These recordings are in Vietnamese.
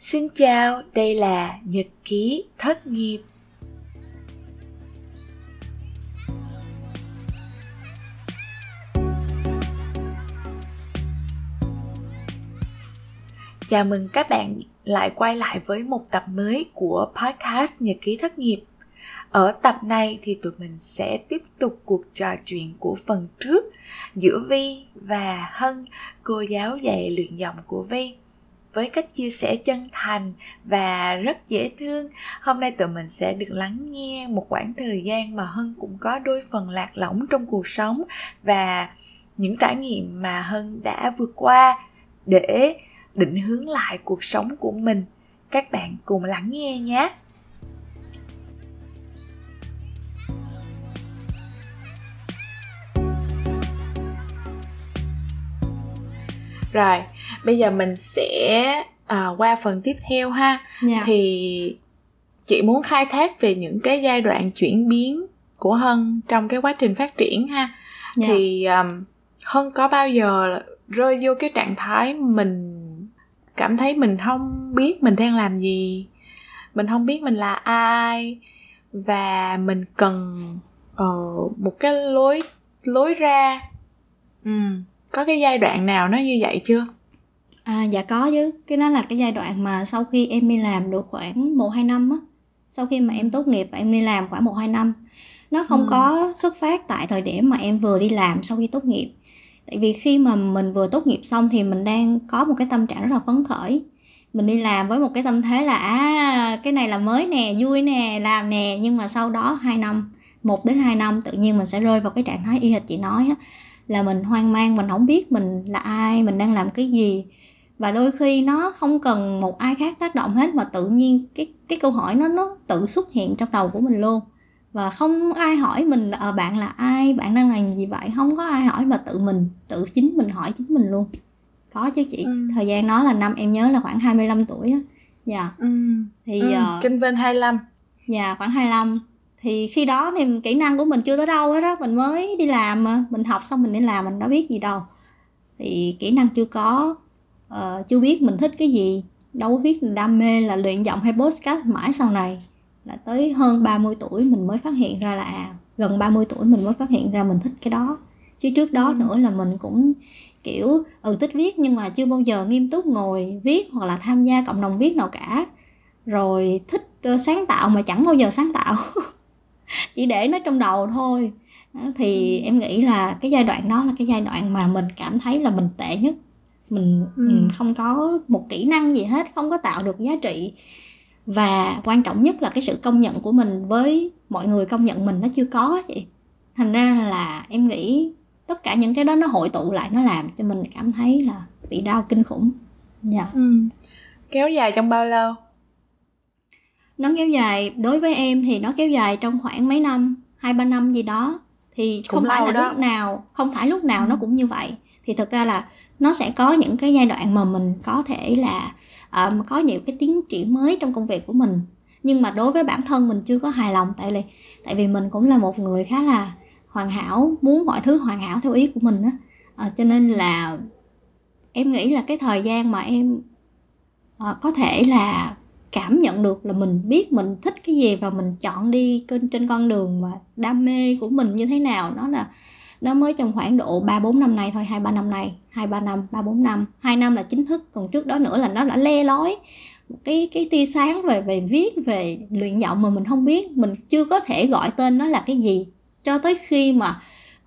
Xin chào, đây là Nhật ký thất nghiệp. Chào mừng các bạn lại quay lại với một tập mới của podcast Nhật ký thất nghiệp. Ở tập này thì tụi mình sẽ tiếp tục cuộc trò chuyện của phần trước giữa Vi và Hân, cô giáo dạy luyện giọng của Vi với cách chia sẻ chân thành và rất dễ thương. Hôm nay tụi mình sẽ được lắng nghe một khoảng thời gian mà hân cũng có đôi phần lạc lõng trong cuộc sống và những trải nghiệm mà hân đã vượt qua để định hướng lại cuộc sống của mình. Các bạn cùng lắng nghe nhé! Rồi bây giờ mình sẽ à, qua phần tiếp theo ha yeah. Dạ. thì chị muốn khai thác về những cái giai đoạn chuyển biến của hân trong cái quá trình phát triển ha yeah. Dạ. thì um, hân có bao giờ rơi vô cái trạng thái mình cảm thấy mình không biết mình đang làm gì mình không biết mình là ai và mình cần uh, một cái lối lối ra ừ có cái giai đoạn nào nó như vậy chưa À, dạ có chứ, cái đó là cái giai đoạn mà sau khi em đi làm được khoảng một hai năm á, sau khi mà em tốt nghiệp và em đi làm khoảng một hai năm. Nó không Ừm. có xuất phát tại thời điểm mà em vừa đi làm sau khi tốt nghiệp. Tại vì khi mà mình vừa tốt nghiệp xong thì mình đang có một cái tâm trạng rất là phấn khởi. Mình đi làm với một cái tâm thế là à cái này là mới nè, vui nè, làm nè, nhưng mà sau đó 2 năm, 1 đến 2 năm tự nhiên mình sẽ rơi vào cái trạng thái y hệt chị nói á, là mình hoang mang, mình không biết mình là ai, mình đang làm cái gì và đôi khi nó không cần một ai khác tác động hết mà tự nhiên cái cái câu hỏi nó nó tự xuất hiện trong đầu của mình luôn. Và không ai hỏi mình là ờ, bạn là ai? Bạn đang làm gì vậy? Không có ai hỏi mà tự mình tự chính mình hỏi chính mình luôn. Có chứ chị. Ừ. thời gian đó là năm em nhớ là khoảng 25 tuổi á. Dạ. Ừ. thì ừ. uh, trên bên 25 dạ khoảng 25 thì khi đó thì kỹ năng của mình chưa tới đâu hết á. Mình mới đi làm mà. Mình học xong mình đi làm mình đã biết gì đâu. Thì kỹ năng chưa có uh, chưa biết mình thích cái gì. Đâu có biết đam mê là luyện giọng hay podcast mãi sau này. Là tới hơn 30 tuổi mình mới phát hiện ra là à, gần 30 tuổi mình mới phát hiện ra mình thích cái đó. Chứ trước đó ừ. nữa là mình cũng kiểu ừ thích viết nhưng mà chưa bao giờ nghiêm túc ngồi viết hoặc là tham gia cộng đồng viết nào cả. Rồi thích uh, sáng tạo mà chẳng bao giờ sáng tạo. Chỉ để nó trong đầu thôi. Thì ừ. em nghĩ là cái giai đoạn đó là cái giai đoạn mà mình cảm thấy là mình tệ nhất mình ừ. không có một kỹ năng gì hết không có tạo được giá trị và quan trọng nhất là cái sự công nhận của mình với mọi người công nhận mình nó chưa có chị thành ra là em nghĩ tất cả những cái đó nó hội tụ lại nó làm cho mình cảm thấy là bị đau kinh khủng dạ yeah. ừ. kéo dài trong bao lâu nó kéo dài đối với em thì nó kéo dài trong khoảng mấy năm hai ba năm gì đó thì cũng không phải là đó. lúc nào không phải lúc nào ừ. nó cũng như vậy thì thực ra là nó sẽ có những cái giai đoạn mà mình có thể là um, có nhiều cái tiến triển mới trong công việc của mình. Nhưng mà đối với bản thân mình chưa có hài lòng tại vì tại vì mình cũng là một người khá là hoàn hảo muốn mọi thứ hoàn hảo theo ý của mình á. À, cho nên là em nghĩ là cái thời gian mà em à, có thể là cảm nhận được là mình biết mình thích cái gì và mình chọn đi trên con đường mà đam mê của mình như thế nào nó là nó mới trong khoảng độ 3 4 năm nay thôi, 2 3 năm nay, 2 3 năm, 3 4 năm, 2 năm là chính thức, còn trước đó nữa là nó đã le lói. Cái cái tia sáng về về viết về luyện giọng mà mình không biết, mình chưa có thể gọi tên nó là cái gì. Cho tới khi mà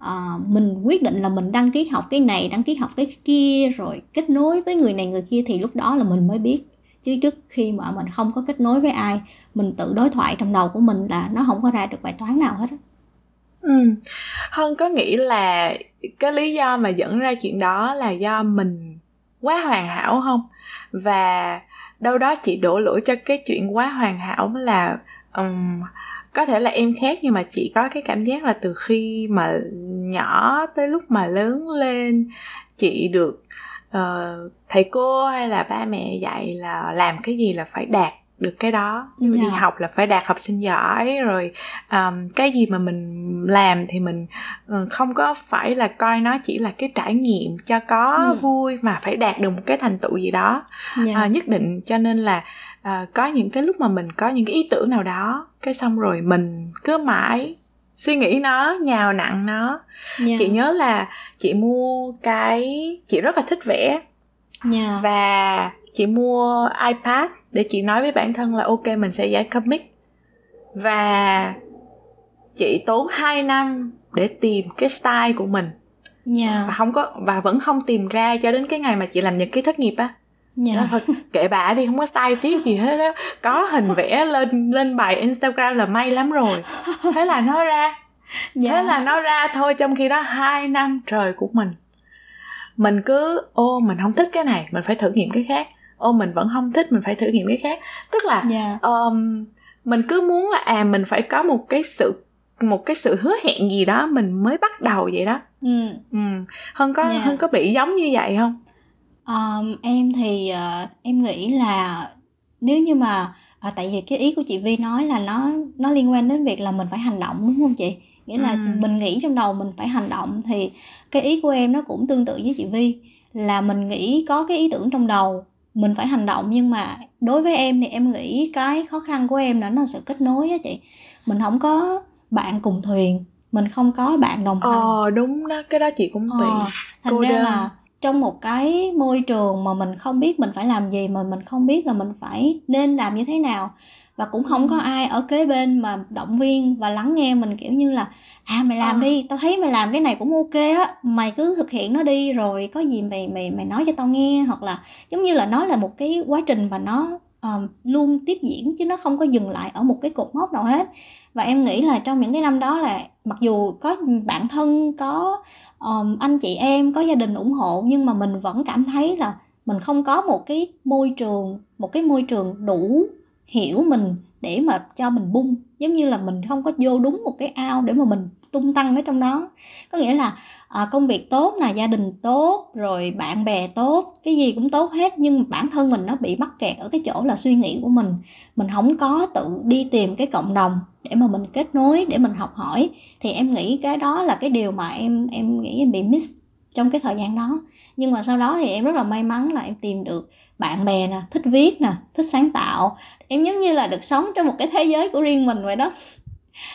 uh, mình quyết định là mình đăng ký học cái này, đăng ký học cái kia rồi kết nối với người này người kia thì lúc đó là mình mới biết. Chứ trước khi mà mình không có kết nối với ai mình tự đối thoại trong đầu của mình là nó không có ra được bài toán nào hết á. Ừ. Hân có nghĩ là cái lý do mà dẫn ra chuyện đó là do mình quá hoàn hảo không? Và đâu đó chị đổ lỗi cho cái chuyện quá hoàn hảo là um, có thể là em khác nhưng mà chị có cái cảm giác là từ khi mà nhỏ tới lúc mà lớn lên chị được uh, thầy cô hay là ba mẹ dạy là làm cái gì là phải đạt được cái đó yeah. đi dạ. học là phải đạt học sinh giỏi rồi um, cái gì mà mình làm thì mình uh, không có phải là coi nó chỉ là cái trải nghiệm cho có ừ. vui mà phải đạt được một cái thành tựu gì đó yeah. Dạ. uh, nhất định cho nên là uh, có những cái lúc mà mình có những cái ý tưởng nào đó cái xong rồi mình cứ mãi suy nghĩ nó nhào nặng nó yeah. Dạ. chị nhớ là chị mua cái chị rất là thích vẽ yeah. và chị mua ipad để chị nói với bản thân là ok mình sẽ giải comic. Và chị tốn 2 năm để tìm cái style của mình. Yeah. và không có và vẫn không tìm ra cho đến cái ngày mà chị làm nhật ký thất nghiệp á. Yeah. thôi kệ bà đi không có style tiết gì hết đó có hình vẽ lên lên bài instagram là may lắm rồi. Thế là nó ra. Yeah. thế là nó ra thôi trong khi đó hai năm trời của mình. Mình cứ ô mình không thích cái này mình phải thử nghiệm cái khác ô mình vẫn không thích mình phải thử nghiệm cái khác tức là yeah. Dạ. um, mình cứ muốn là à mình phải có một cái sự một cái sự hứa hẹn gì đó mình mới bắt đầu vậy đó ừ ừ hơn có yeah. Dạ. hơn có bị giống như vậy không um, em thì uh, em nghĩ là nếu như mà à, tại vì cái ý của chị Vi nói là nó nó liên quan đến việc là mình phải hành động đúng không chị nghĩa là ừ. mình nghĩ trong đầu mình phải hành động thì cái ý của em nó cũng tương tự với chị Vi là mình nghĩ có cái ý tưởng trong đầu mình phải hành động nhưng mà đối với em thì em nghĩ cái khó khăn của em là nó là sự kết nối á chị. Mình không có bạn cùng thuyền mình không có bạn đồng hành. ờ đúng đó cái đó chị cũng bị ờ, thành Cô ra đơn. là trong một cái môi trường mà mình không biết mình phải làm gì mà mình không biết là mình phải nên làm như thế nào và cũng không có ai ở kế bên mà động viên và lắng nghe mình kiểu như là à mày làm ờ. đi tao thấy mày làm cái này cũng ok á mày cứ thực hiện nó đi rồi có gì mày mày mày nói cho tao nghe. Hoặc là giống như là nó là một cái quá trình và nó um, luôn tiếp diễn chứ nó không có dừng lại ở một cái cột mốc nào hết. Và em nghĩ là trong những cái năm đó là mặc dù có bạn thân có um, anh chị em có gia đình ủng hộ nhưng mà mình vẫn cảm thấy là mình không có một cái môi trường một cái môi trường đủ hiểu mình để mà cho mình bung. Giống như là mình không có vô đúng một cái ao để mà mình tung tăng ở trong đó. Có nghĩa là à, công việc tốt là gia đình tốt rồi bạn bè tốt cái gì cũng tốt hết nhưng bản thân mình nó bị mắc kẹt ở cái chỗ là suy nghĩ của mình. Mình không có tự đi tìm cái cộng đồng để mà mình kết nối để mình học hỏi. Thì em nghĩ cái đó là cái điều mà em em nghĩ em bị miss trong cái thời gian đó. Nhưng mà sau đó thì em rất là may mắn là em tìm được bạn bè nè thích viết nè thích sáng tạo. Em giống như là được sống trong một cái thế giới của riêng mình vậy đó.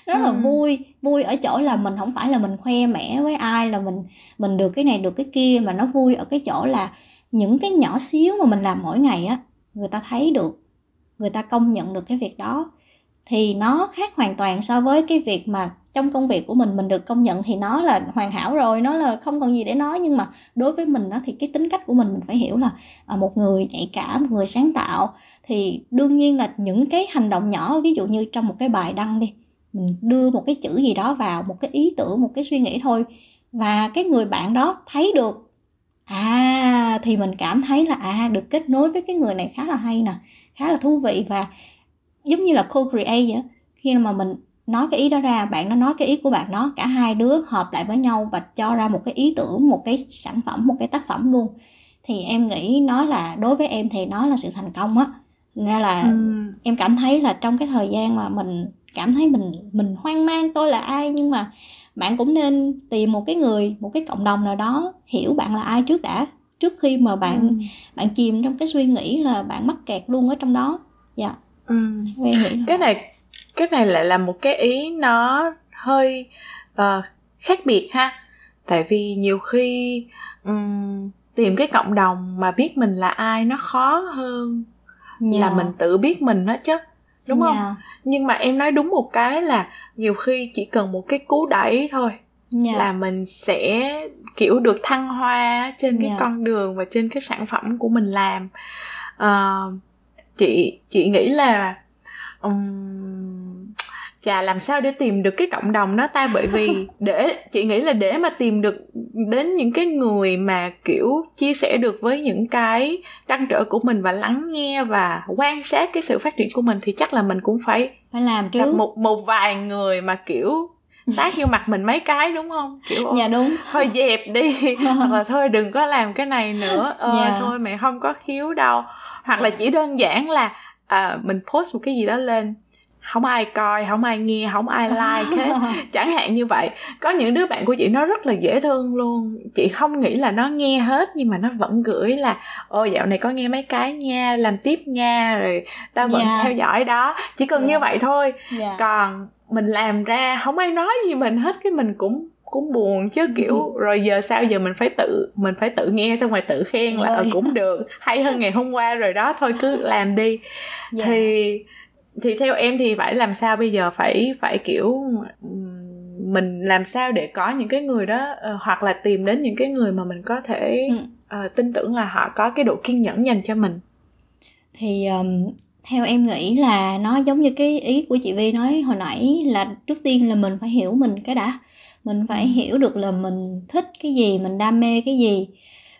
Rất là ừ. vui vui ở chỗ là mình không phải là mình khoe mẽ với ai là mình mình được cái này được cái kia mà nó vui ở cái chỗ là những cái nhỏ xíu mà mình làm mỗi ngày á người ta thấy được người ta công nhận được cái việc đó thì nó khác hoàn toàn so với cái việc mà trong công việc của mình mình được công nhận thì nó là hoàn hảo rồi, nó là không còn gì để nói. Nhưng mà đối với mình đó thì cái tính cách của mình mình phải hiểu là à, một người nhạy cảm, một người sáng tạo. Thì đương nhiên là những cái hành động nhỏ, ví dụ như trong một cái bài đăng đi, mình đưa một cái chữ gì đó vào, một cái ý tưởng, một cái suy nghĩ thôi, và cái người bạn đó thấy được à thì mình cảm thấy là à được kết nối với cái người này khá là hay nè, khá là thú vị. Và giống như là co-create vậy khi mà mình nói cái ý đó ra bạn nó nói cái ý của bạn đó cả hai đứa hợp lại với nhau và cho ra một cái ý tưởng một cái sản phẩm một cái tác phẩm luôn. Thì em nghĩ nó là đối với em thì nó là sự thành công á. Nên là ừ. em cảm thấy là trong cái thời gian mà mình cảm thấy mình mình hoang mang tôi là ai nhưng mà bạn cũng nên tìm một cái người một cái cộng đồng nào đó hiểu bạn là ai trước đã. Trước khi mà bạn ừ. bạn chìm trong cái suy nghĩ là bạn mắc kẹt luôn ở trong đó. Dạ ừ. cái này cái này lại là một cái ý nó hơi uh, khác biệt ha tại vì nhiều khi um, tìm cái cộng đồng mà biết mình là ai nó khó hơn yeah. là mình tự biết mình đó chứ đúng yeah. không nhưng mà em nói đúng một cái là nhiều khi chỉ cần một cái cú đẩy thôi yeah. Là mình sẽ kiểu được thăng hoa trên cái yeah. con đường và trên cái sản phẩm của mình làm uh, chị chị nghĩ là um, chà làm sao để tìm được cái cộng đồng đó ta? Bởi vì để chị nghĩ là để mà tìm được đến những cái người mà kiểu chia sẻ được với những cái trăn trở của mình và lắng nghe và quan sát cái sự phát triển của mình thì chắc là mình cũng phải phải làm trước. một một vài người mà kiểu tác vô mặt mình mấy cái đúng không? Kiểu dạ đúng. Thôi dẹp đi hoặc là thôi đừng có làm cái này nữa. Ờ, dạ. thôi mẹ không có khiếu đâu hoặc là chỉ đơn giản là à, mình post một cái gì đó lên không ai coi không ai nghe không ai like hết chẳng hạn như vậy có những đứa bạn của chị nó rất là dễ thương luôn chị không nghĩ là nó nghe hết nhưng mà nó vẫn gửi là ô dạo này có nghe mấy cái nha làm tiếp nha rồi tao vẫn yeah. Dạ. theo dõi đó chỉ cần yeah. như dạ. vậy thôi yeah. Dạ. còn mình làm ra không ai nói gì mình hết cái mình cũng cũng buồn chứ kiểu ừ. rồi giờ sao giờ mình phải tự mình phải tự nghe xong rồi tự khen là ờ cũng được hay hơn ngày hôm qua rồi đó thôi cứ làm đi. Yeah. thì thì theo em thì phải làm sao bây giờ? Phải phải kiểu mình làm sao để có những cái người đó uh, hoặc là tìm đến những cái người mà mình có thể uh, tin tưởng là họ có cái độ kiên nhẫn dành cho mình. Thì um, theo em nghĩ là nó giống như cái ý của chị Vi nói hồi nãy là trước tiên là mình phải hiểu mình cái đã mình phải hiểu được là mình thích cái gì mình đam mê cái gì.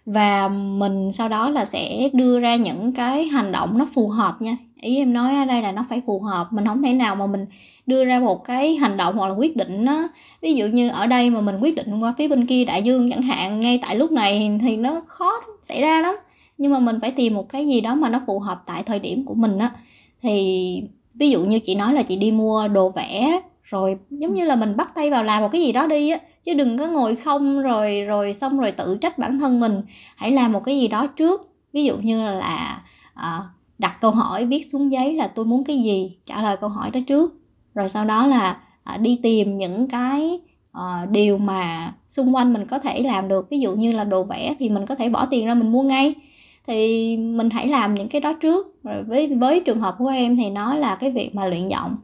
Và mình sau đó là sẽ đưa ra những cái hành động nó phù hợp nha. Ý em nói ở đây là nó phải phù hợp. Mình không thể nào mà mình đưa ra một cái hành động hoặc là quyết định nó ví dụ như ở đây mà mình quyết định qua phía bên kia đại dương chẳng hạn ngay tại lúc này thì nó khó xảy ra lắm. Nhưng mà mình phải tìm một cái gì đó mà nó phù hợp tại thời điểm của mình á. Thì ví dụ như chị nói là chị đi mua đồ vẽ rồi giống như là mình bắt tay vào làm một cái gì đó đi á chứ đừng có ngồi không rồi rồi xong rồi tự trách bản thân mình. Hãy làm một cái gì đó trước. Ví dụ như là à, đặt câu hỏi viết xuống giấy là tôi muốn cái gì? Trả lời câu hỏi đó trước. Rồi sau đó là à, đi tìm những cái à, điều mà xung quanh mình có thể làm được. Ví dụ như là đồ vẽ thì mình có thể bỏ tiền ra mình mua ngay. Thì mình hãy làm những cái đó trước. Rồi với với trường hợp của em thì nó là cái việc mà luyện giọng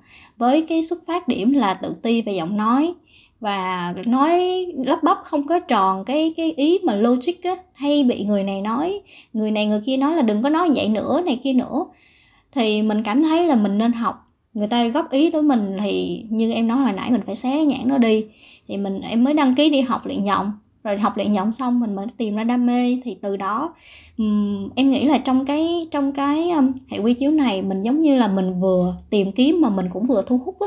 với cái xuất phát điểm là tự ti về giọng nói. Và nói lắp bắp không có tròn cái cái ý mà logic á, hay bị người này nói. Người này người kia nói là đừng có nói vậy nữa, này kia nữa. Thì mình cảm thấy là mình nên học. Người ta góp ý đối mình thì như em nói hồi nãy, mình phải xé nhãn nó đi. Thì mình, em mới đăng ký đi học luyện giọng rồi học luyện giọng xong mình mới tìm ra đam mê thì từ đó um, em nghĩ là trong cái trong cái um, hệ quy chiếu này mình giống như là mình vừa tìm kiếm mà mình cũng vừa thu hút á.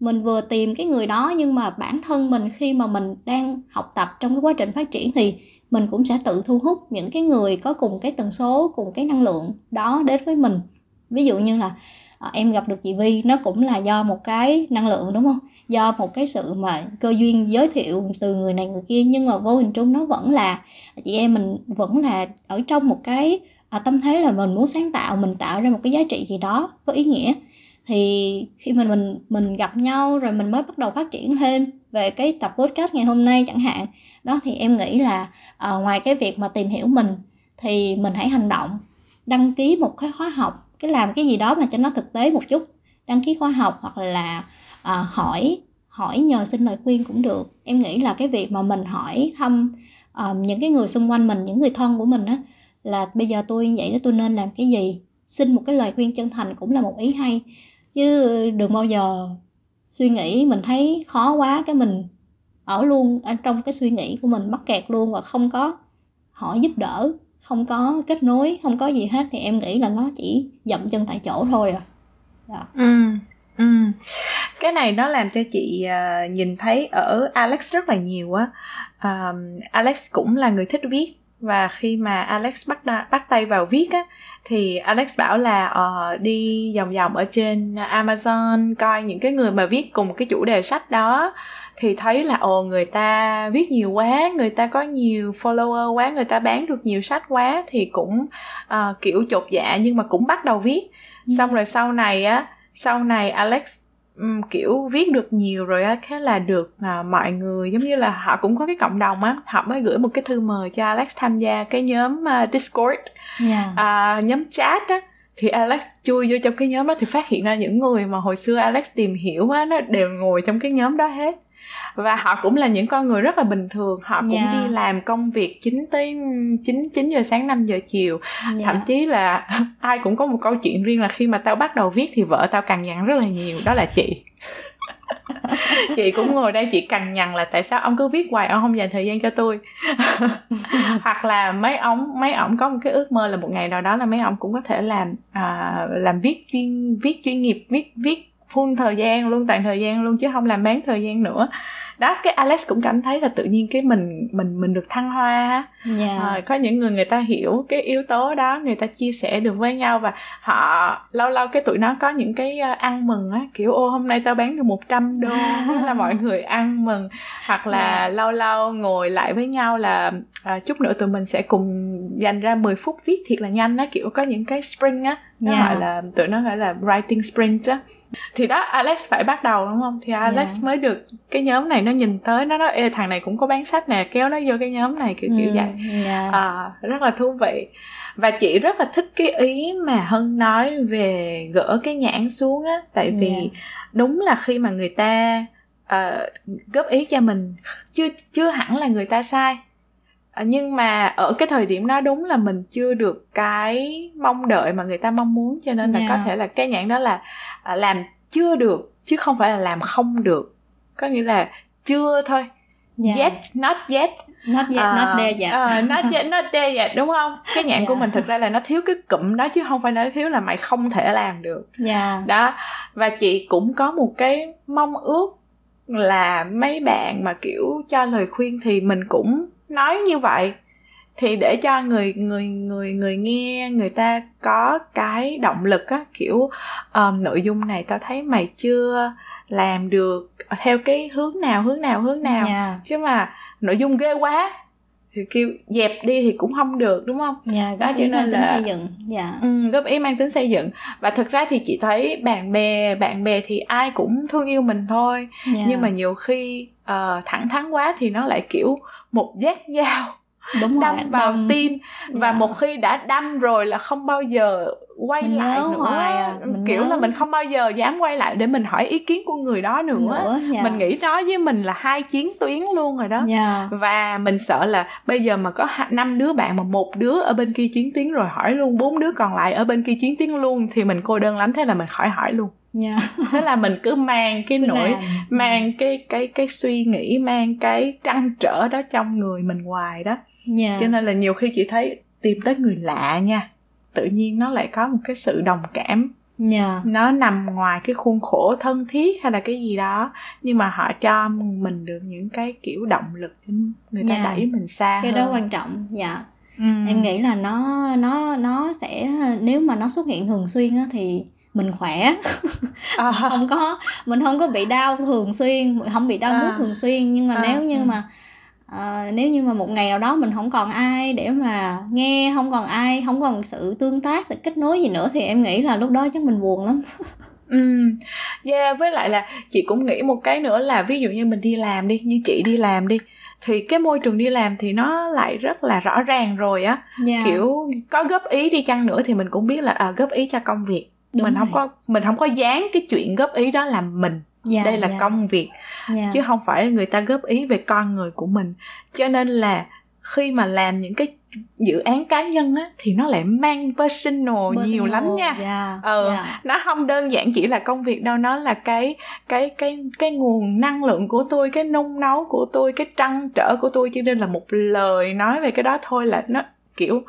Mình vừa tìm cái người đó nhưng mà bản thân mình khi mà mình đang học tập trong cái quá trình phát triển thì mình cũng sẽ tự thu hút những cái người có cùng cái tần số cùng cái năng lượng đó đến với mình. Ví dụ như là à, em gặp được chị Vi nó cũng là do một cái năng lượng đúng không? Do một cái sự mà cơ duyên giới thiệu từ người này người kia nhưng mà vô hình chung nó vẫn là chị em mình vẫn là ở trong một cái à, tâm thế là mình muốn sáng tạo mình tạo ra một cái giá trị gì đó có ý nghĩa. Thì khi mình mình mình gặp nhau rồi mình mới bắt đầu phát triển thêm về cái tập podcast ngày hôm nay chẳng hạn đó thì em nghĩ là à, ngoài cái việc mà tìm hiểu mình thì mình hãy hành động đăng ký một cái khóa học cái làm cái gì đó mà cho nó thực tế một chút. Đăng ký khóa học hoặc là à, hỏi hỏi nhờ xin lời khuyên cũng được. Em nghĩ là cái việc mà mình hỏi thăm uh, những cái người xung quanh mình những người thân của mình á là bây giờ tôi vậy đó tôi nên làm cái gì? Xin một cái lời khuyên chân thành cũng là một ý hay. Chứ đừng bao giờ suy nghĩ mình thấy khó quá cái mình ở luôn ở trong cái suy nghĩ của mình mắc kẹt luôn và không có hỏi giúp đỡ không có kết nối không có gì hết thì em nghĩ là nó chỉ dậm chân tại chỗ thôi à. Dạ. ừ ừ. Cái này nó làm cho chị uh, nhìn thấy ở Alex rất là nhiều á. Uh, Alex cũng là người thích viết và khi mà Alex bắt đa, bắt tay vào viết á thì Alex bảo là uh, đi vòng vòng ở trên Amazon coi những cái người mà viết cùng cái chủ đề sách đó thì thấy là ồ người ta viết nhiều quá người ta có nhiều follower quá người ta bán được nhiều sách quá thì cũng uh, kiểu chột dạ nhưng mà cũng bắt đầu viết ừ. xong rồi sau này á sau này Alex um, kiểu viết được nhiều rồi á thế là được uh, mọi người giống như là họ cũng có cái cộng đồng á họ mới gửi một cái thư mời cho Alex tham gia cái nhóm uh, Discord yeah. uh, nhóm chat á thì Alex chui vô trong cái nhóm đó thì phát hiện ra những người mà hồi xưa Alex tìm hiểu á nó đều ngồi trong cái nhóm đó hết và họ cũng là những con người rất là bình thường họ cũng yeah. Dạ. đi làm công việc 9 tới 9 9 giờ sáng 5 giờ chiều yeah. Dạ. thậm chí là ai cũng có một câu chuyện riêng là khi mà tao bắt đầu viết thì vợ tao cằn nhằn rất là nhiều đó là chị chị cũng ngồi đây chị cằn nhằn là tại sao ông cứ viết hoài ông không dành thời gian cho tôi hoặc là mấy ông mấy ông có một cái ước mơ là một ngày nào đó là mấy ông cũng có thể làm à, làm viết chuyên viết chuyên nghiệp viết viết full thời gian luôn toàn thời gian luôn chứ không làm bán thời gian nữa đó cái Alex cũng cảm thấy là tự nhiên cái mình mình mình được thăng hoa yeah. Dạ. à, có những người người ta hiểu cái yếu tố đó người ta chia sẻ được với nhau và họ lâu lâu cái tụi nó có những cái ờ, ăn mừng á kiểu ô hôm nay tao bán được 100 đô là mọi người ăn mừng hoặc là yeah. Dạ. lâu lâu ngồi lại với nhau là à, chút nữa tụi mình sẽ cùng dành ra 10 phút viết thiệt là nhanh á kiểu có những cái spring á nó yeah. gọi là tụi nó gọi là writing sprint á thì đó Alex phải bắt đầu đúng không thì Alex yeah. mới được cái nhóm này nó nhìn tới nó nói Ê, thằng này cũng có bán sách nè kéo nó vô cái nhóm này kiểu kiểu ừ, vậy yeah. à, rất là thú vị và chị rất là thích cái ý mà hân nói về gỡ cái nhãn xuống á tại vì yeah. đúng là khi mà người ta uh, góp ý cho mình chưa chưa hẳn là người ta sai À, nhưng mà ở cái thời điểm đó đúng là mình chưa được cái mong đợi mà người ta mong muốn cho nên là yeah. có thể là cái nhãn đó là à, làm chưa được chứ không phải là làm không được có nghĩa là chưa thôi yeah. yet not yet not yet uh, not there yet uh, not yet not there yet đúng không cái nhãn yeah. của mình thực ra là nó thiếu cái cụm đó chứ không phải nó thiếu là mày không thể làm được yeah. đó và chị cũng có một cái mong ước là mấy bạn mà kiểu cho lời khuyên thì mình cũng nói như vậy thì để cho người người người người nghe người ta có cái động lực á kiểu um, nội dung này tao thấy mày chưa làm được theo cái hướng nào hướng nào hướng nào yeah. Dạ. chứ mà nội dung ghê quá thì kêu dẹp đi thì cũng không được đúng không? Dạ, yeah, đó cho nên là xây dựng. Dạ. Yeah. Ừ, góp ý mang tính xây dựng và thực ra thì chị thấy bạn bè bạn bè thì ai cũng thương yêu mình thôi yeah. Dạ. nhưng mà nhiều khi uh, thẳng thắn quá thì nó lại kiểu một giác dao Đúng đâm rồi, vào đâm... tim và yeah. Dạ. một khi đã đâm rồi là không bao giờ quay mình lại nữa à. mình kiểu nhớ. là mình không bao giờ dám quay lại để mình hỏi ý kiến của người đó nữa, nữa yeah. Dạ. mình nghĩ đó với mình là hai chiến tuyến luôn rồi đó yeah. Dạ. và mình sợ là bây giờ mà có năm đứa bạn mà một đứa ở bên kia chiến tuyến rồi hỏi luôn bốn đứa còn lại ở bên kia chiến tuyến luôn thì mình cô đơn lắm thế là mình khỏi hỏi luôn yeah. Dạ. thế là mình cứ mang cái cứ nỗi làm. mang cái cái cái suy nghĩ mang cái trăn trở đó trong người mình hoài đó yeah. Dạ. cho nên là nhiều khi chị thấy tìm tới người lạ nha tự nhiên nó lại có một cái sự đồng cảm yeah. Dạ. nó nằm ngoài cái khuôn khổ thân thiết hay là cái gì đó nhưng mà họ cho mình được những cái kiểu động lực người ta yeah. đẩy mình xa cái hơn. đó quan trọng dạ ừ. em nghĩ là nó nó nó sẽ nếu mà nó xuất hiện thường xuyên á thì mình khỏe à. không có mình không có bị đau thường xuyên không bị đau à. thường xuyên nhưng mà à. nếu như ừ. mà uh, nếu như mà một ngày nào đó mình không còn ai để mà nghe không còn ai không còn sự tương tác sự kết nối gì nữa thì em nghĩ là lúc đó chắc mình buồn lắm Ừ, yeah, với lại là chị cũng nghĩ một cái nữa là ví dụ như mình đi làm đi, như chị đi làm đi thì cái môi trường đi làm thì nó lại rất là rõ ràng rồi á yeah. Dạ. kiểu có góp ý đi chăng nữa thì mình cũng biết là à, góp ý cho công việc Đúng mình rồi. không có mình không có dán cái chuyện góp ý đó làm mình yeah, dạ, đây là yeah. Dạ. công việc yeah. Dạ. chứ không phải người ta góp ý về con người của mình cho nên là khi mà làm những cái dự án cá nhân á thì nó lại mang personal, personal nhiều lắm nha yeah, ờ yeah. nó không đơn giản chỉ là công việc đâu nó là cái cái cái cái nguồn năng lượng của tôi cái nung nấu của tôi cái trăn trở của tôi cho nên là một lời nói về cái đó thôi là nó kiểu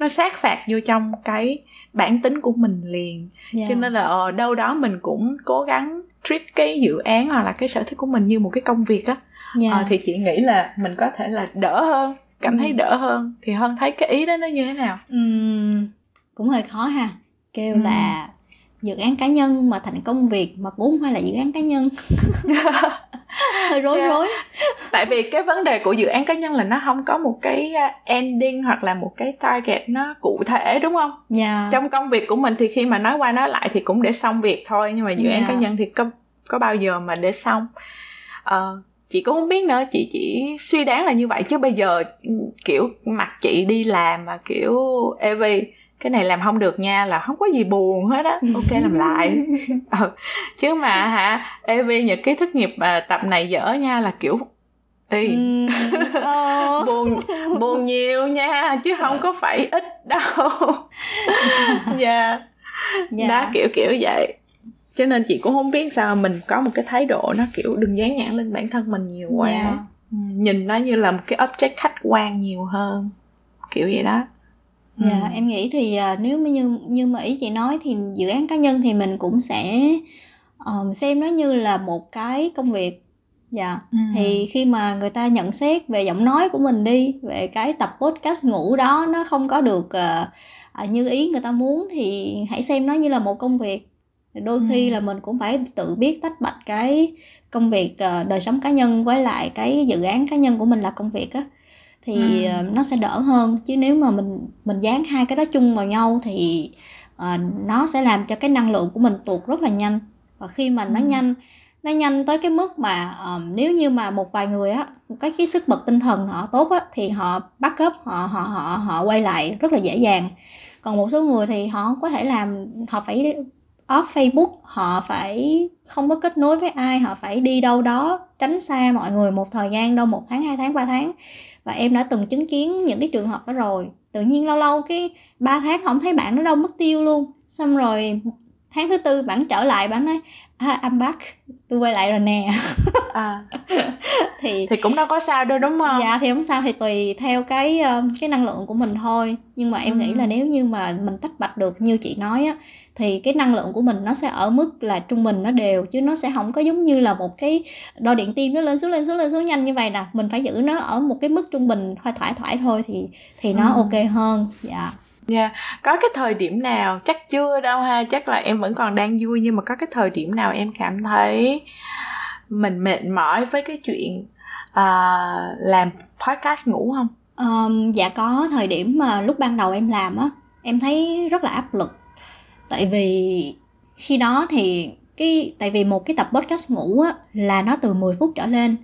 nó sát phạt vô trong cái bản tính của mình liền. Yeah. cho nên là ở ờ, đâu đó mình cũng cố gắng treat cái dự án hoặc là cái sở thích của mình như một cái công việc á. Yeah. ờ, thì chị nghĩ là mình có thể là đỡ hơn cảm thấy đỡ hơn. Thì hơn thấy cái ý đó nó như thế nào? Uhm, cũng hơi khó ha. Kêu uhm. là dự án cá nhân mà thành công việc mà cũng không phải là dự án cá nhân hơi rối yeah. rối tại vì cái vấn đề của dự án cá nhân là nó không có một cái à, ending hoặc là một cái target nó cụ thể đúng không yeah. Dạ. trong công việc của mình thì khi mà nói qua nói lại thì cũng để xong việc thôi nhưng mà dự yeah. án cá dạ. nhân thì có có bao giờ mà để xong uh, chị cũng không biết nữa chị chỉ suy đoán là như vậy chứ bây giờ ừ, kiểu mặt chị đi làm mà kiểu Evie cái này làm không được nha là không có gì buồn hết á ok làm lại ừ. chứ mà hả ev nhật ký thất nghiệp à, tập này dở nha là kiểu Ê, ừ. buồn buồn nhiều nha chứ không có phải ít đâu dạ yeah. yeah. đó kiểu kiểu vậy cho nên chị cũng không biết sao mình có một cái thái độ nó kiểu đừng dán nhãn lên bản thân mình nhiều quá yeah. Ừ, nhìn nó như là một cái object khách quan nhiều hơn kiểu vậy đó dạ ừ. em nghĩ thì uh, nếu như như mà ý chị nói thì dự án cá nhân thì mình cũng sẽ um, xem nó như là một cái công việc dạ ừ. thì khi mà người ta nhận xét về giọng nói của mình đi về cái tập podcast ngủ đó nó không có được uh, như ý người ta muốn thì hãy xem nó như là một công việc đôi khi ừ. là mình cũng phải tự biết tách bạch cái công việc uh, đời sống cá nhân với lại cái dự án cá nhân của mình là công việc á thì ừ. uh, nó sẽ đỡ hơn chứ nếu mà mình mình dán hai cái đó chung vào nhau thì uh, nó sẽ làm cho cái năng lượng của mình tụt rất là nhanh và khi mà nó ừ. nhanh nó nhanh tới cái mức mà um, nếu như mà một vài người á cái cái sức bật tinh thần họ tốt á thì họ bắt up họ họ họ họ quay lại rất là dễ dàng còn một số người thì họ có thể làm họ phải off Facebook họ phải không có kết nối với ai họ phải đi đâu đó tránh xa mọi người một thời gian đâu một tháng hai tháng ba tháng và em đã từng chứng kiến những cái trường hợp đó rồi. Tự nhiên lâu lâu cái ba tháng không thấy bạn nó đâu mất tiêu luôn. Xong rồi tháng thứ tư bạn trở lại, bạn nói à, I'm back. Tôi quay lại rồi nè. À. Thì thì cũng đâu có sao đâu đúng không? Dạ thì không sao. Thì tùy theo cái ờ, cái năng lượng của mình thôi. Nhưng mà em ừ. nghĩ là nếu như mà mình tách bạch được như chị nói á thì cái năng lượng của mình nó sẽ ở mức là trung bình nó đều chứ nó sẽ không có giống như là một cái đo điện tim nó lên xuống lên xuống lên xuống nhanh như vậy nè. Mình phải giữ nó ở một cái mức trung bình thoải thoải thoải thôi thì thì nó ừ. ok hơn. Dạ Dạ, yeah. có cái thời điểm nào chắc chưa đâu ha, chắc là em vẫn còn đang vui nhưng mà có cái thời điểm nào em cảm thấy mình mệt mỏi với cái chuyện uh, làm podcast ngủ không? Um, dạ có thời điểm mà lúc ban đầu em làm á, em thấy rất là áp lực. Tại vì khi đó thì cái tại vì một cái tập podcast ngủ á là nó từ 10 phút trở lên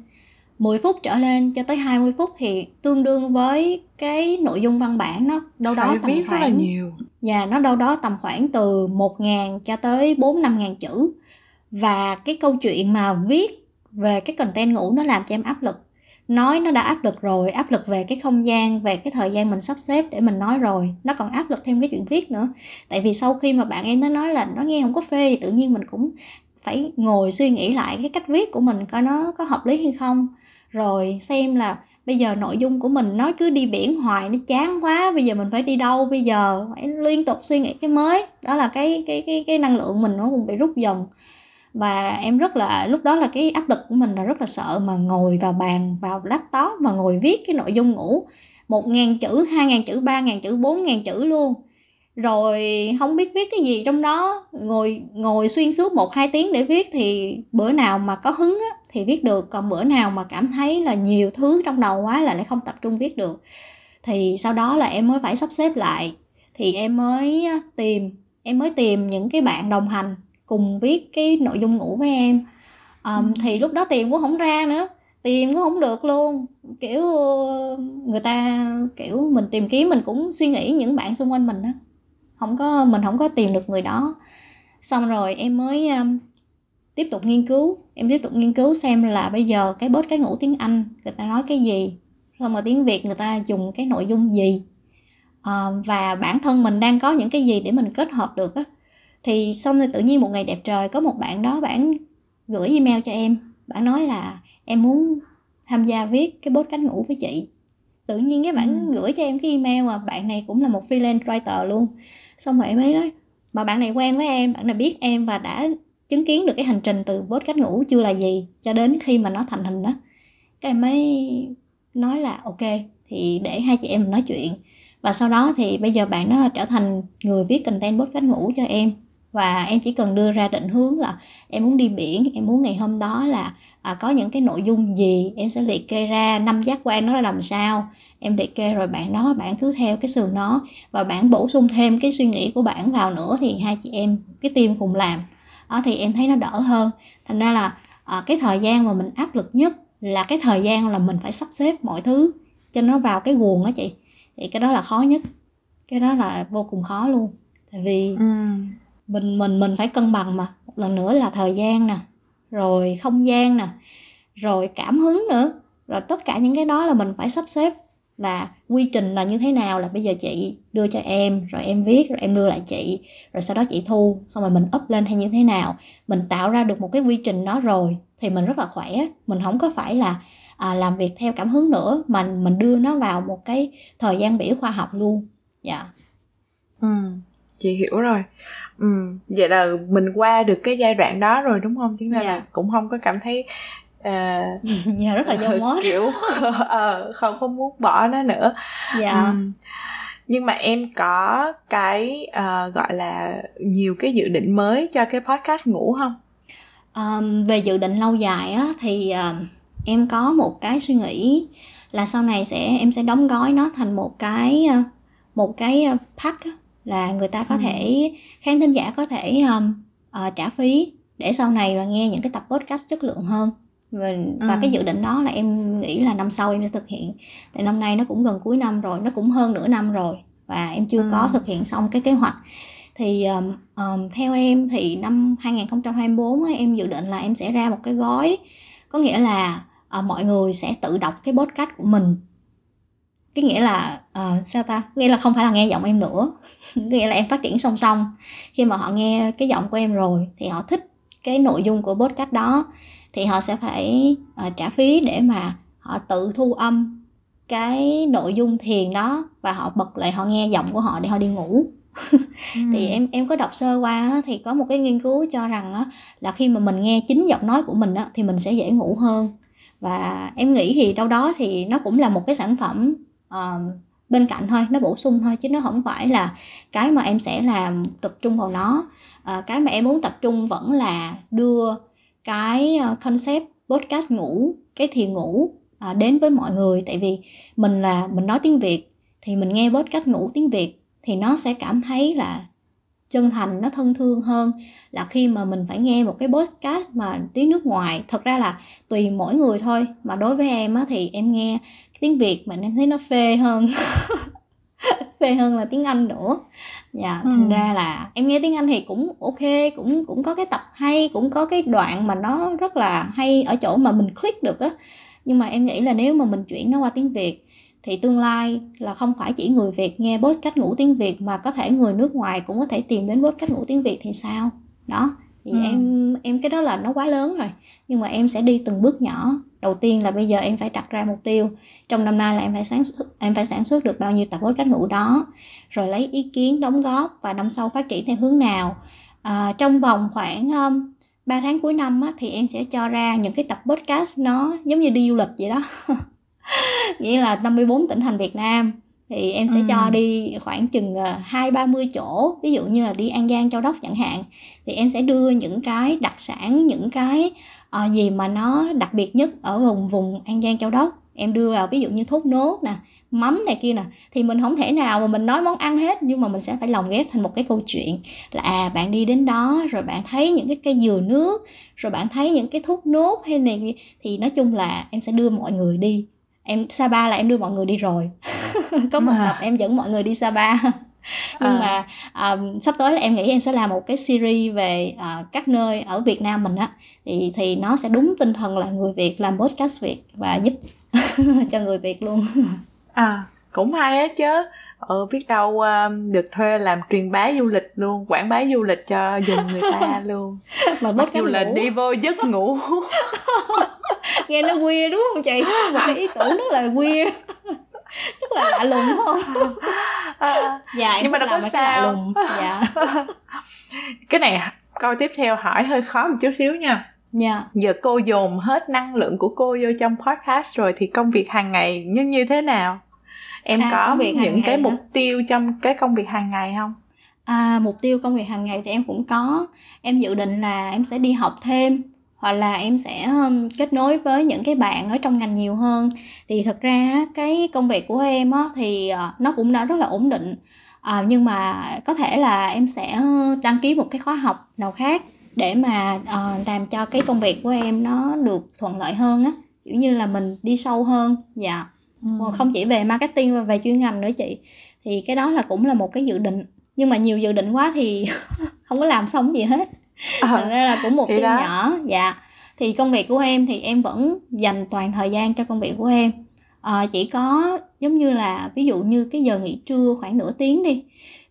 10 phút trở lên cho tới 20 phút thì tương đương với cái nội dung văn bản nó đâu đó Phải tầm viết khoảng rất là nhiều. Dạ nó đâu đó tầm khoảng từ 1.000 cho tới 4 5 ngàn chữ. Và cái câu chuyện mà viết về cái content ngủ nó làm cho em áp lực. Nói nó đã áp lực rồi, áp lực về cái không gian, về cái thời gian mình sắp xếp để mình nói rồi. Nó còn áp lực thêm cái chuyện viết nữa. Tại vì sau khi mà bạn em nó nói là nó nghe không có phê thì tự nhiên mình cũng phải ngồi suy nghĩ lại cái cách viết của mình coi nó có hợp lý hay không rồi xem là bây giờ nội dung của mình nó cứ đi biển hoài, nó chán quá, bây giờ mình phải đi đâu? Bây giờ phải liên tục suy nghĩ cái mới. Đó là cái cái cái cái năng lượng mình nó cũng bị rút dần. Và em rất là, lúc đó là cái áp lực của mình là rất là sợ mà ngồi vào bàn, vào laptop mà ngồi viết cái nội dung ngủ. Một ngàn chữ, hai ngàn chữ, ba ngàn chữ, bốn ngàn chữ luôn rồi không biết viết cái gì trong đó. Ngồi ngồi xuyên suốt một hai tiếng để viết thì bữa nào mà có hứng á, thì viết được. Còn bữa nào mà cảm thấy là nhiều thứ trong đầu quá là lại không tập trung viết được. Thì sau đó là em mới phải sắp xếp lại. Thì em mới tìm em mới tìm những cái bạn đồng hành cùng viết cái nội dung ngủ với em. Um, thì lúc đó tìm cũng không ra nữa. Tìm cũng không được luôn. Kiểu người ta kiểu mình tìm kiếm mình cũng suy nghĩ những bạn xung quanh mình á không có mình không có tìm được người đó. Xong rồi em mới um, tiếp tục nghiên cứu. Em tiếp tục nghiên cứu xem là bây giờ cái bớt cái ngủ tiếng anh người ta nói cái gì. Xong rồi tiếng việt người ta dùng cái nội dung gì. À, và bản thân mình đang có những cái gì để mình kết hợp được á. Thì xong rồi tự nhiên một ngày đẹp trời có một bạn đó bạn gửi email cho em. Bạn nói là em muốn tham gia viết cái bớt cánh ngủ với chị. Tự nhiên cái bạn ừ. gửi cho em cái email mà bạn này cũng là một freelance writer luôn xong rồi em ấy nói, mà bạn này quen với em, bạn này biết em và đã chứng kiến được cái hành trình từ bớt cách ngủ chưa là gì cho đến khi mà nó thành hình đó cái em mới nói là, ok, thì để hai chị em nói chuyện. Và sau đó thì bây giờ bạn nó trở thành người viết content bớt cách ngủ cho em. Và em chỉ cần đưa ra định hướng là em muốn đi biển, em muốn ngày hôm đó là à, có những cái nội dung gì em sẽ liệt kê ra năm giác quan nó là làm sao? Em liệt kê rồi bạn đó bạn cứ theo cái sườn nó. Và bạn bổ sung thêm cái suy nghĩ của bạn vào nữa thì hai chị em cái team cùng làm. Đó thì em thấy nó đỡ hơn. Thành ra là à, cái thời gian mà mình áp lực nhất là cái thời gian là mình phải sắp xếp mọi thứ cho nó vào cái guồng đó chị. Thì cái đó là khó nhất. Cái đó là vô cùng khó luôn. Tại vì ừ. mình mình mình phải cân bằng mà. Một lần nữa là thời gian nè rồi không gian nè rồi cảm hứng nữa. Rồi tất cả những cái đó là mình phải sắp xếp là quy trình là như thế nào là bây giờ chị đưa cho em rồi em viết rồi em đưa lại chị rồi sau đó chị thu xong rồi mình up lên hay như thế nào. Mình tạo ra được một cái quy trình đó rồi thì mình rất là khỏe. Mình không có phải là à, làm việc theo cảm hứng nữa mà mình đưa nó vào một cái thời gian biểu khoa học luôn. Dạ. Ừ chị hiểu rồi. Ừ vậy là mình qua được cái giai đoạn đó rồi đúng không? Chính là dạ. cũng không có cảm thấy uh, nhà rất là dâu mốt. kiểu uh, không không muốn bỏ nó nữa. Dạ. Um, nhưng mà em có cái uh, gọi là nhiều cái dự định mới cho cái podcast ngủ không? Um, về dự định lâu dài á thì uh, em có một cái suy nghĩ là sau này sẽ em sẽ đóng gói nó thành một cái một cái pack á, là người ta có ừ. thể khán thính giả có thể um, uh, trả phí để sau này là nghe những cái tập podcast chất lượng hơn và, và ừ. cái dự định đó là em nghĩ là năm sau em sẽ thực hiện tại năm nay nó cũng gần cuối năm rồi nó cũng hơn nửa năm rồi và em chưa ừ. có thực hiện xong cái kế hoạch thì um, um, theo em thì năm 2024 em dự định là em sẽ ra một cái gói có nghĩa là uh, mọi người sẽ tự đọc cái podcast của mình cái nghĩa là uh, sao ta? Nghĩa là không phải là nghe giọng em nữa. Nghĩa là em phát triển song song. Khi mà họ nghe cái giọng của em rồi thì họ thích cái nội dung của podcast đó thì họ sẽ phải uh, trả phí để mà họ tự thu âm cái nội dung thiền đó và họ bật lại họ nghe giọng của họ để họ đi ngủ. Ừ. thì em em có đọc sơ qua thì có một cái nghiên cứu cho rằng là khi mà mình nghe chính giọng nói của mình thì mình sẽ dễ ngủ hơn. Và em nghĩ thì đâu đó thì nó cũng là một cái sản phẩm uh, bên cạnh thôi nó bổ sung thôi chứ nó không phải là cái mà em sẽ làm tập trung vào nó. Uh, cái mà em muốn tập trung vẫn là đưa cái ờ, concept podcast ngủ cái thiền ngủ uh, đến với mọi người. Tại vì mình là mình nói tiếng việt thì mình nghe podcast ngủ tiếng việt thì nó sẽ cảm thấy là chân thành nó thân thương hơn là khi mà mình phải nghe một cái podcast mà tiếng nước ngoài. Thật ra là tùy mỗi người thôi mà đối với em á thì em nghe tiếng việt mà em thấy nó phê hơn. Phê hơn là tiếng anh nữa. Dạ ừ. thành ra là em nghe tiếng anh thì cũng ok cũng cũng có cái tập hay cũng có cái đoạn mà nó rất là hay ở chỗ mà mình click được á. Nhưng mà em nghĩ là nếu mà mình chuyển nó qua tiếng việt thì tương lai là không phải chỉ người Việt nghe podcast ngủ tiếng Việt mà có thể người nước ngoài cũng có thể tìm đến podcast ngủ tiếng Việt thì sao? Đó thì ừ. em em cái đó là nó quá lớn rồi. Nhưng mà em sẽ đi từng bước nhỏ. Đầu tiên là bây giờ em phải đặt ra mục tiêu. Trong năm nay là em phải sản xuất em phải sản xuất được bao nhiêu tập podcast ngủ đó. Rồi lấy ý kiến đóng góp và năm sau phát triển theo hướng nào. À, trong vòng khoảng um, 3 tháng cuối năm á, thì em sẽ cho ra những cái tập podcast nó giống như đi du lịch vậy đó. Nghĩa là 54 tỉnh thành Việt Nam thì em sẽ ừ. cho đi khoảng chừng ờ, hai ba mươi chỗ ví dụ như là đi An Giang Châu Đốc chẳng hạn thì em sẽ đưa những cái đặc sản những cái uh, gì mà nó đặc biệt nhất ở vùng vùng An Giang Châu Đốc em đưa vào ví dụ như thốt nốt nè mắm này kia nè thì mình không thể nào mà mình nói món ăn hết nhưng mà mình sẽ phải lồng ghép thành một cái câu chuyện là à bạn đi đến đó rồi bạn thấy những cái cây dừa nước rồi bạn thấy những cái thuốc nốt hay này thì nói chung là em sẽ đưa mọi người đi em Sapa là em đưa mọi người đi rồi. Có một tập em dẫn mọi người đi Sapa. Nhưng à. mà um, sắp tới là em nghĩ em sẽ làm một cái series về uh, các nơi ở Việt Nam mình á. Thì thì nó sẽ đúng tinh thần là người Việt làm podcast Việt và giúp cho người Việt luôn. À cũng hay á chứ. Ờ biết đâu um, được thuê làm truyền bá du lịch luôn quảng bá du lịch cho dùng người ta luôn. Mà mặc dù là đi vô giấc ngủ nghe nó queer đúng không chị một cái ý tưởng rất là queer rất là lạ lùng đúng không à, dạ nhưng mà đâu có sao dạ cái này câu tiếp theo hỏi hơi khó một chút xíu nha Dạ. Giờ cô dồn hết năng lượng của cô vô trong podcast rồi thì công việc hàng ngày như như thế nào? Em à, có những cái mục hả? tiêu trong cái công việc hàng ngày không? À, mục tiêu công việc hàng ngày thì em cũng có. Em dự định là em sẽ đi học thêm hoặc là em sẽ um, kết nối với những cái bạn ở trong ngành nhiều hơn. Thì thực ra cái công việc của em á, thì uh, nó cũng đã rất là ổn định. À, nhưng mà có thể là em sẽ đăng ký một cái khóa học nào khác để mà uh, làm cho cái công việc của em nó được thuận lợi hơn á. Kiểu như là mình đi sâu hơn. Dạ. Ừ. không chỉ về marketing và về chuyên ngành nữa chị thì cái đó là cũng là một cái dự định. Nhưng mà nhiều dự định quá thì không có làm xong gì hết thành ra là cũng một tiêu nhỏ dạ. Thì công việc của em thì em vẫn dành toàn thời gian cho công việc của em. À, chỉ có giống như là ví dụ như cái giờ nghỉ trưa khoảng nửa tiếng đi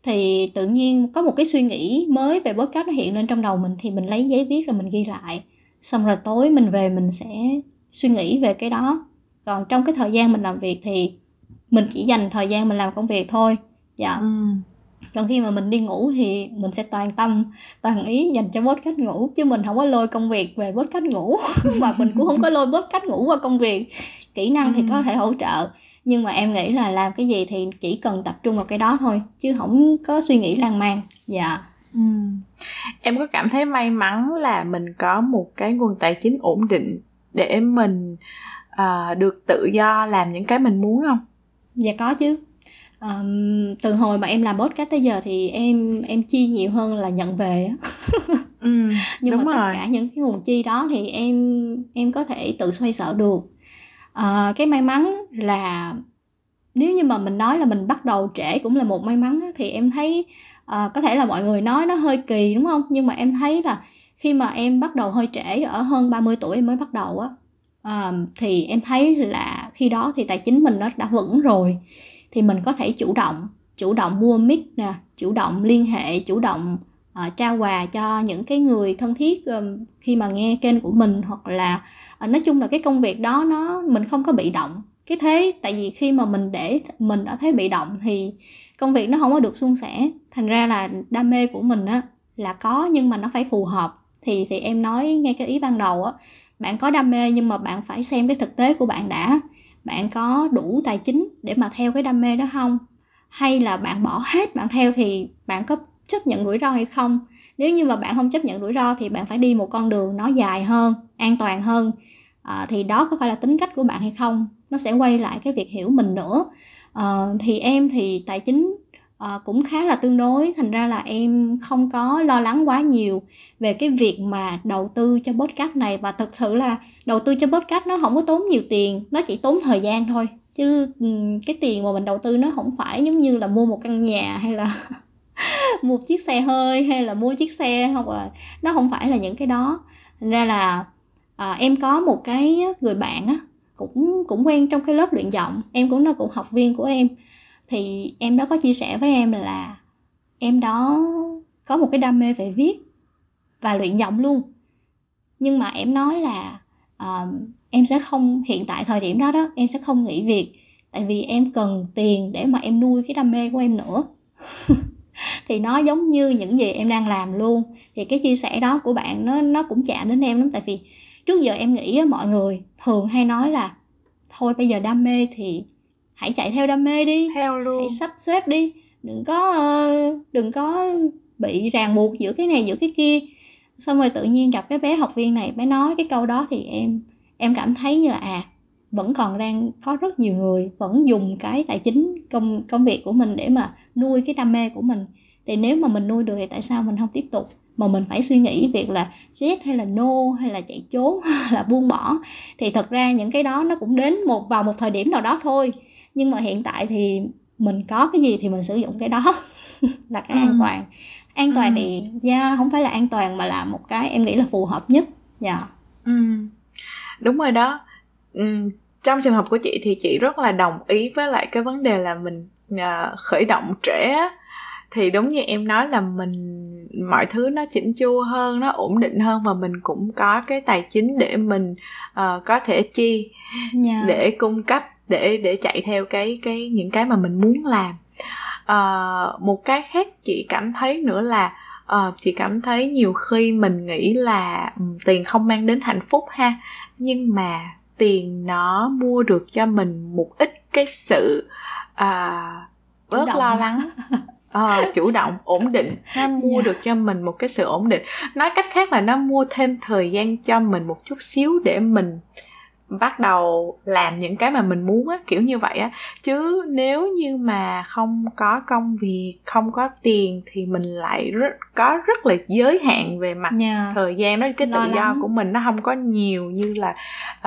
thì tự nhiên có một cái suy nghĩ mới về podcast nó hiện lên trong đầu mình thì mình lấy giấy viết rồi mình ghi lại. Xong rồi tối mình về mình sẽ suy nghĩ về cái đó. Còn trong cái thời gian mình làm việc thì mình chỉ dành thời gian mình làm công việc thôi dạ. Ừ còn khi mà mình đi ngủ thì mình sẽ toàn tâm toàn ý dành cho bốt cách ngủ chứ mình không có lôi công việc về bốt cách ngủ. Và mình cũng không có lôi bốt cách ngủ qua công việc. Kỹ năng thì có thể hỗ trợ nhưng mà em nghĩ là làm cái gì thì chỉ cần tập trung vào cái đó thôi chứ không có suy nghĩ lan man. Dạ. Ừ. em có cảm thấy may mắn là mình có một cái nguồn tài chính ổn định để mình uh, được tự do làm những cái mình muốn không? Dạ có chứ um, từ hồi mà em làm podcast tới giờ thì em em chi nhiều hơn là nhận về ừ, nhưng mà tất cả những cái nguồn chi đó thì em em có thể tự xoay sở được. À, cái may mắn là nếu như mà mình nói là mình bắt đầu trễ cũng là một may mắn thì em thấy à, có thể là mọi người nói nó hơi kỳ đúng không? Nhưng mà em thấy là khi mà em bắt đầu hơi trễ ở hơn 30 tuổi em mới bắt đầu á à, thì em thấy là khi đó thì tài chính mình nó đã vững rồi thì mình có thể chủ động chủ động mua mic nè chủ động liên hệ chủ động uh, trao quà cho những cái người thân thiết um, khi mà nghe kênh của mình hoặc là uh, nói chung là cái công việc đó nó mình không có bị động. Cái thế tại vì khi mà mình để mình ở thế bị động thì công việc nó không có được suôn sẻ. Thành ra là đam mê của mình á là có nhưng mà nó phải phù hợp. Thì thì em nói ngay cái ý ban đầu á bạn có đam mê nhưng mà bạn phải xem cái thực tế của bạn đã bạn có đủ tài chính để mà theo cái đam mê đó không? Hay là bạn bỏ hết bạn theo thì bạn có chấp nhận rủi ro hay không? Nếu như mà bạn không chấp nhận rủi ro thì bạn phải đi một con đường nó dài hơn an toàn hơn. À, thì đó có phải là tính cách của bạn hay không? Nó sẽ quay lại cái việc hiểu mình nữa. À, thì em thì tài chính à, cũng khá là tương đối. Thành ra là em không có lo lắng quá nhiều về cái việc mà đầu tư cho podcast này. Và thực sự là đầu tư cho podcast nó không có tốn nhiều tiền nó chỉ tốn thời gian thôi. Chứ ừ, cái tiền mà mình đầu tư nó không phải giống như là mua một căn nhà hay là một chiếc xe hơi hay là mua chiếc xe hoặc là nó không phải là những cái đó. Thành ra là à, em có một cái người bạn á cũng cũng quen trong cái lớp luyện giọng. Em cũng là cũng học viên của em thì em đó có chia sẻ với em là em đó có một cái đam mê về viết và luyện giọng luôn. Nhưng mà em nói là uh, em sẽ không hiện tại thời điểm đó đó em sẽ không nghỉ việc tại vì em cần tiền để mà em nuôi cái đam mê của em nữa. Thì nó giống như những gì em đang làm luôn. Thì cái chia sẻ đó của bạn nó nó cũng chạm đến em lắm tại vì trước giờ em nghĩ mọi người thường hay nói là thôi bây giờ đam mê thì hãy chạy theo đam mê đi. Theo luôn. Hãy sắp xếp đi. Đừng có uh, đừng có bị ràng buộc giữa cái này giữa cái kia. Xong rồi tự nhiên gặp cái bé học viên này bé nói cái câu đó thì em em cảm thấy như là à vẫn còn đang có rất nhiều người vẫn dùng cái tài chính công công việc của mình để mà nuôi cái đam mê của mình. Thì nếu mà mình nuôi được thì tại sao mình không tiếp tục? Mà mình phải suy nghĩ việc là yes hay là no hay là chạy trốn hay là buông bỏ. Thì thật ra những cái đó nó cũng đến một vào một thời điểm nào đó thôi nhưng mà hiện tại thì mình có cái gì thì mình sử dụng cái đó là cái ừ. an toàn an toàn ừ. thì yeah, không phải là an toàn mà là một cái em nghĩ là phù hợp nhất dạ yeah. ừ. đúng rồi đó ừ. trong trường hợp của chị thì chị rất là đồng ý với lại cái vấn đề là mình uh, khởi động trễ thì đúng như em nói là mình mọi thứ nó chỉnh chu hơn nó ổn định hơn và mình cũng có cái tài chính để mình uh, có thể chi yeah. Dạ. để cung cấp để để chạy theo cái cái những cái mà mình muốn làm uh, một cái khác chị cảm thấy nữa là uh, chị cảm thấy nhiều khi mình nghĩ là tiền không mang đến hạnh phúc ha nhưng mà tiền nó mua được cho mình một ít cái sự uh, bớt lo lắng à, chủ động ổn định nó mua yeah. Dạ. được cho mình một cái sự ổn định nói cách khác là nó mua thêm thời gian cho mình một chút xíu để mình bắt đầu làm những cái mà mình muốn á kiểu như vậy á chứ nếu như mà không có công việc không có tiền thì mình lại rất có rất là giới hạn về mặt yeah. Dạ. thời gian đó cái tự Lo do lắm. của mình nó không có nhiều như là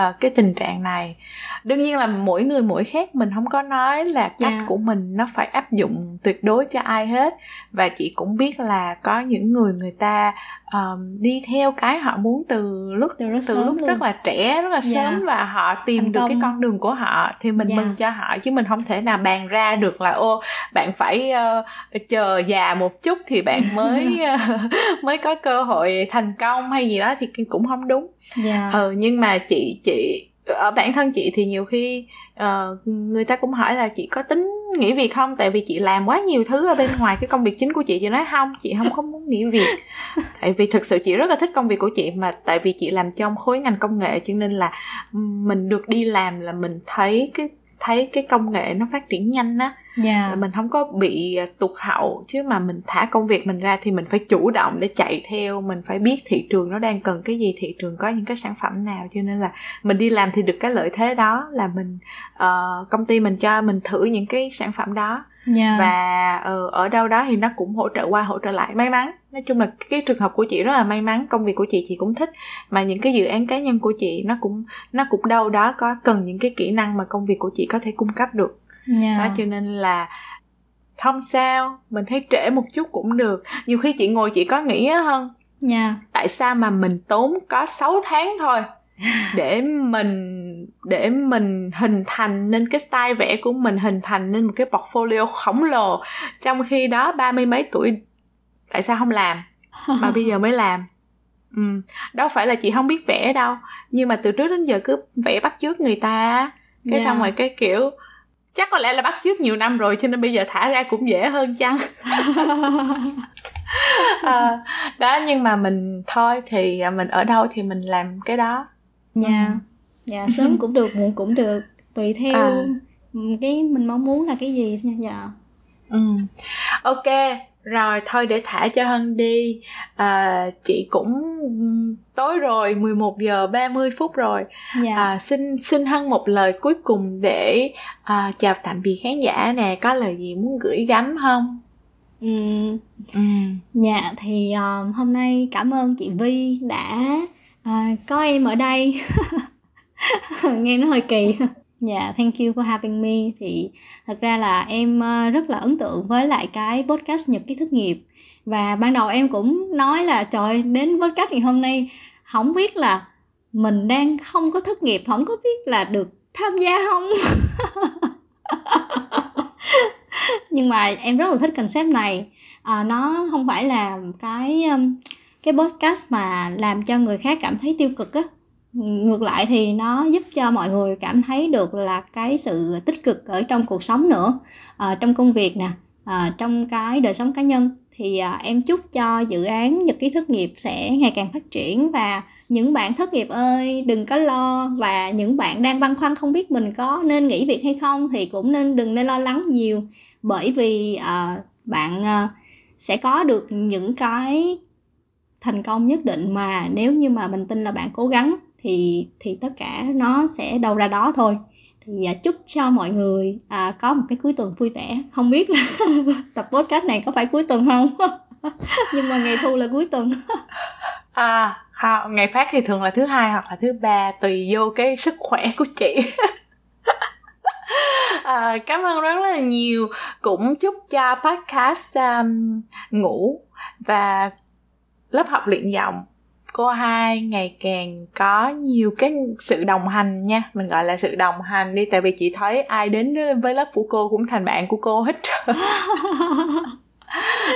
uh, cái tình trạng này đương nhiên là mỗi người mỗi khác mình không có nói là cách yeah. Dạ. của mình nó phải áp dụng tuyệt đối cho ai hết và chị cũng biết là có những người người ta um, đi theo cái họ muốn từ lúc từ, rất từ lúc luôn. rất là trẻ rất là yeah. sớm và họ tìm Thành được công. cái con đường của họ thì mình yeah. mừng cho họ chứ mình không thể nào bàn ra được là ô bạn phải uh, chờ già một chút thì bạn mới uh, mới có cơ hội thành công hay gì đó thì cũng không đúng yeah. ừ nhưng mà chị chị ở bản thân chị thì nhiều khi uh, người ta cũng hỏi là chị có tính nghỉ việc không? Tại vì chị làm quá nhiều thứ ở bên ngoài cái công việc chính của chị chị nói không chị không có muốn nghỉ việc. Tại vì thực sự chị rất là thích công việc của chị mà tại vì chị làm trong khối ngành công nghệ cho nên là mình được đi làm là mình thấy cái thấy cái công nghệ nó phát triển nhanh á yeah. Dạ. mình không có bị à, tụt hậu chứ mà mình thả công việc mình ra thì mình phải chủ động để chạy theo mình phải biết thị trường nó đang cần cái gì thị trường có những cái sản phẩm nào cho nên là mình đi làm thì được cái lợi thế đó là mình uh, công ty mình cho mình thử những cái sản phẩm đó yeah. Dạ. và uh, ở đâu đó thì nó cũng hỗ trợ qua hỗ trợ lại may mắn nói chung là cái trường hợp của chị rất là may mắn công việc của chị chị cũng thích mà những cái dự án cá nhân của chị nó cũng nó cũng đâu đó có cần những cái kỹ năng mà công việc của chị có thể cung cấp được yeah. đó cho nên là không sao mình thấy trễ một chút cũng được nhiều khi chị ngồi chị có nghĩ hơn yeah. tại sao mà mình tốn có 6 tháng thôi để mình để mình hình thành nên cái style vẽ của mình hình thành nên một cái portfolio khổng lồ trong khi đó ba mươi mấy tuổi tại sao không làm mà bây giờ mới làm ừ. đâu phải là chị không biết vẽ đâu nhưng mà từ trước đến giờ cứ vẽ bắt chước người ta cái yeah. xong rồi cái kiểu chắc có lẽ là bắt chước nhiều năm rồi cho nên bây giờ thả ra cũng dễ hơn chăng? À, đó nhưng mà mình thôi thì mình ở đâu thì mình làm cái đó. Dạ. Yeah. dạ sớm cũng được muộn cũng được tùy theo à. cái mình mong muốn là cái gì nha. Dạ. Ừ. Ok rồi thôi để thả cho Hân đi à, chị cũng tối rồi 11 giờ 30 phút rồi dạ. à, xin xin Hân một lời cuối cùng để à, chào tạm biệt khán giả nè có lời gì muốn gửi gắm không ừ. Ừ. dạ thì um, hôm nay cảm ơn chị Vi đã uh, có em ở đây nghe nó hơi kỳ Dạ, yeah, thank you for having me. Thì thật ra là em ờ, rất là ấn tượng với lại cái podcast Nhật ký thất nghiệp. Và ban đầu em cũng nói là trời đến podcast ngày hôm nay không biết là mình đang không có thất nghiệp, không có biết là được tham gia không. Nhưng mà em rất là thích concept này. À, nó không phải là cái cái podcast mà làm cho người khác cảm thấy tiêu cực á ngược lại thì nó giúp cho mọi người cảm thấy được là cái sự tích cực ở trong cuộc sống nữa. À, trong công việc nè à, trong cái đời sống cá nhân thì à, em chúc cho dự án nhật ký thất nghiệp sẽ ngày càng phát triển và những bạn thất nghiệp ơi đừng có lo. Và những bạn đang băn khoăn không biết mình có nên nghỉ việc hay không thì cũng nên đừng nên lo lắng nhiều. Bởi vì à, bạn à, sẽ có được những cái thành công nhất định mà nếu như mà mình tin là bạn cố gắng thì thì tất cả nó sẽ đâu ra đó thôi. Thì à, chúc cho mọi người à, có một cái cuối tuần vui vẻ. Không biết là tập podcast này có phải cuối tuần không? Nhưng mà ngày thu là cuối tuần. À ngày phát thì thường là thứ hai hoặc là thứ ba tùy vô cái sức khỏe của chị. À, cảm ơn rất là nhiều. Cũng chúc cho podcast um, ngủ và lớp học luyện giọng cô hai ngày càng có nhiều cái sự đồng hành nha mình gọi là sự đồng hành đi tại vì chị thấy ai đến với lớp của cô cũng thành bạn của cô hết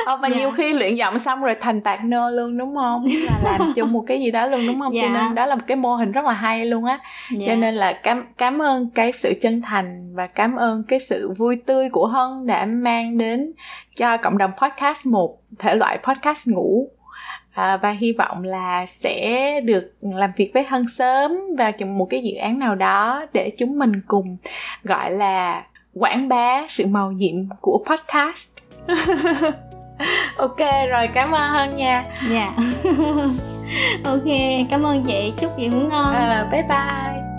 ờ, mà yeah. nhiều dạ. khi luyện giọng xong rồi thành partner luôn đúng không là làm chung một cái gì đó luôn đúng không yeah. cho dạ. nên đó là một cái mô hình rất là hay luôn á yeah. cho dạ. nên là cảm cảm ơn cái sự chân thành và cảm ơn cái sự vui tươi của hân đã mang đến cho cộng đồng podcast một thể loại podcast ngủ à, và hy vọng là sẽ được làm việc với Hân sớm vào trong một cái dự án nào đó để chúng mình cùng gọi là quảng bá sự màu nhiệm của podcast. Ok rồi cảm ơn hân nha. Dạ. Yeah. ok cảm ơn chị. Chúc chị ngủ ngon. À, bye bye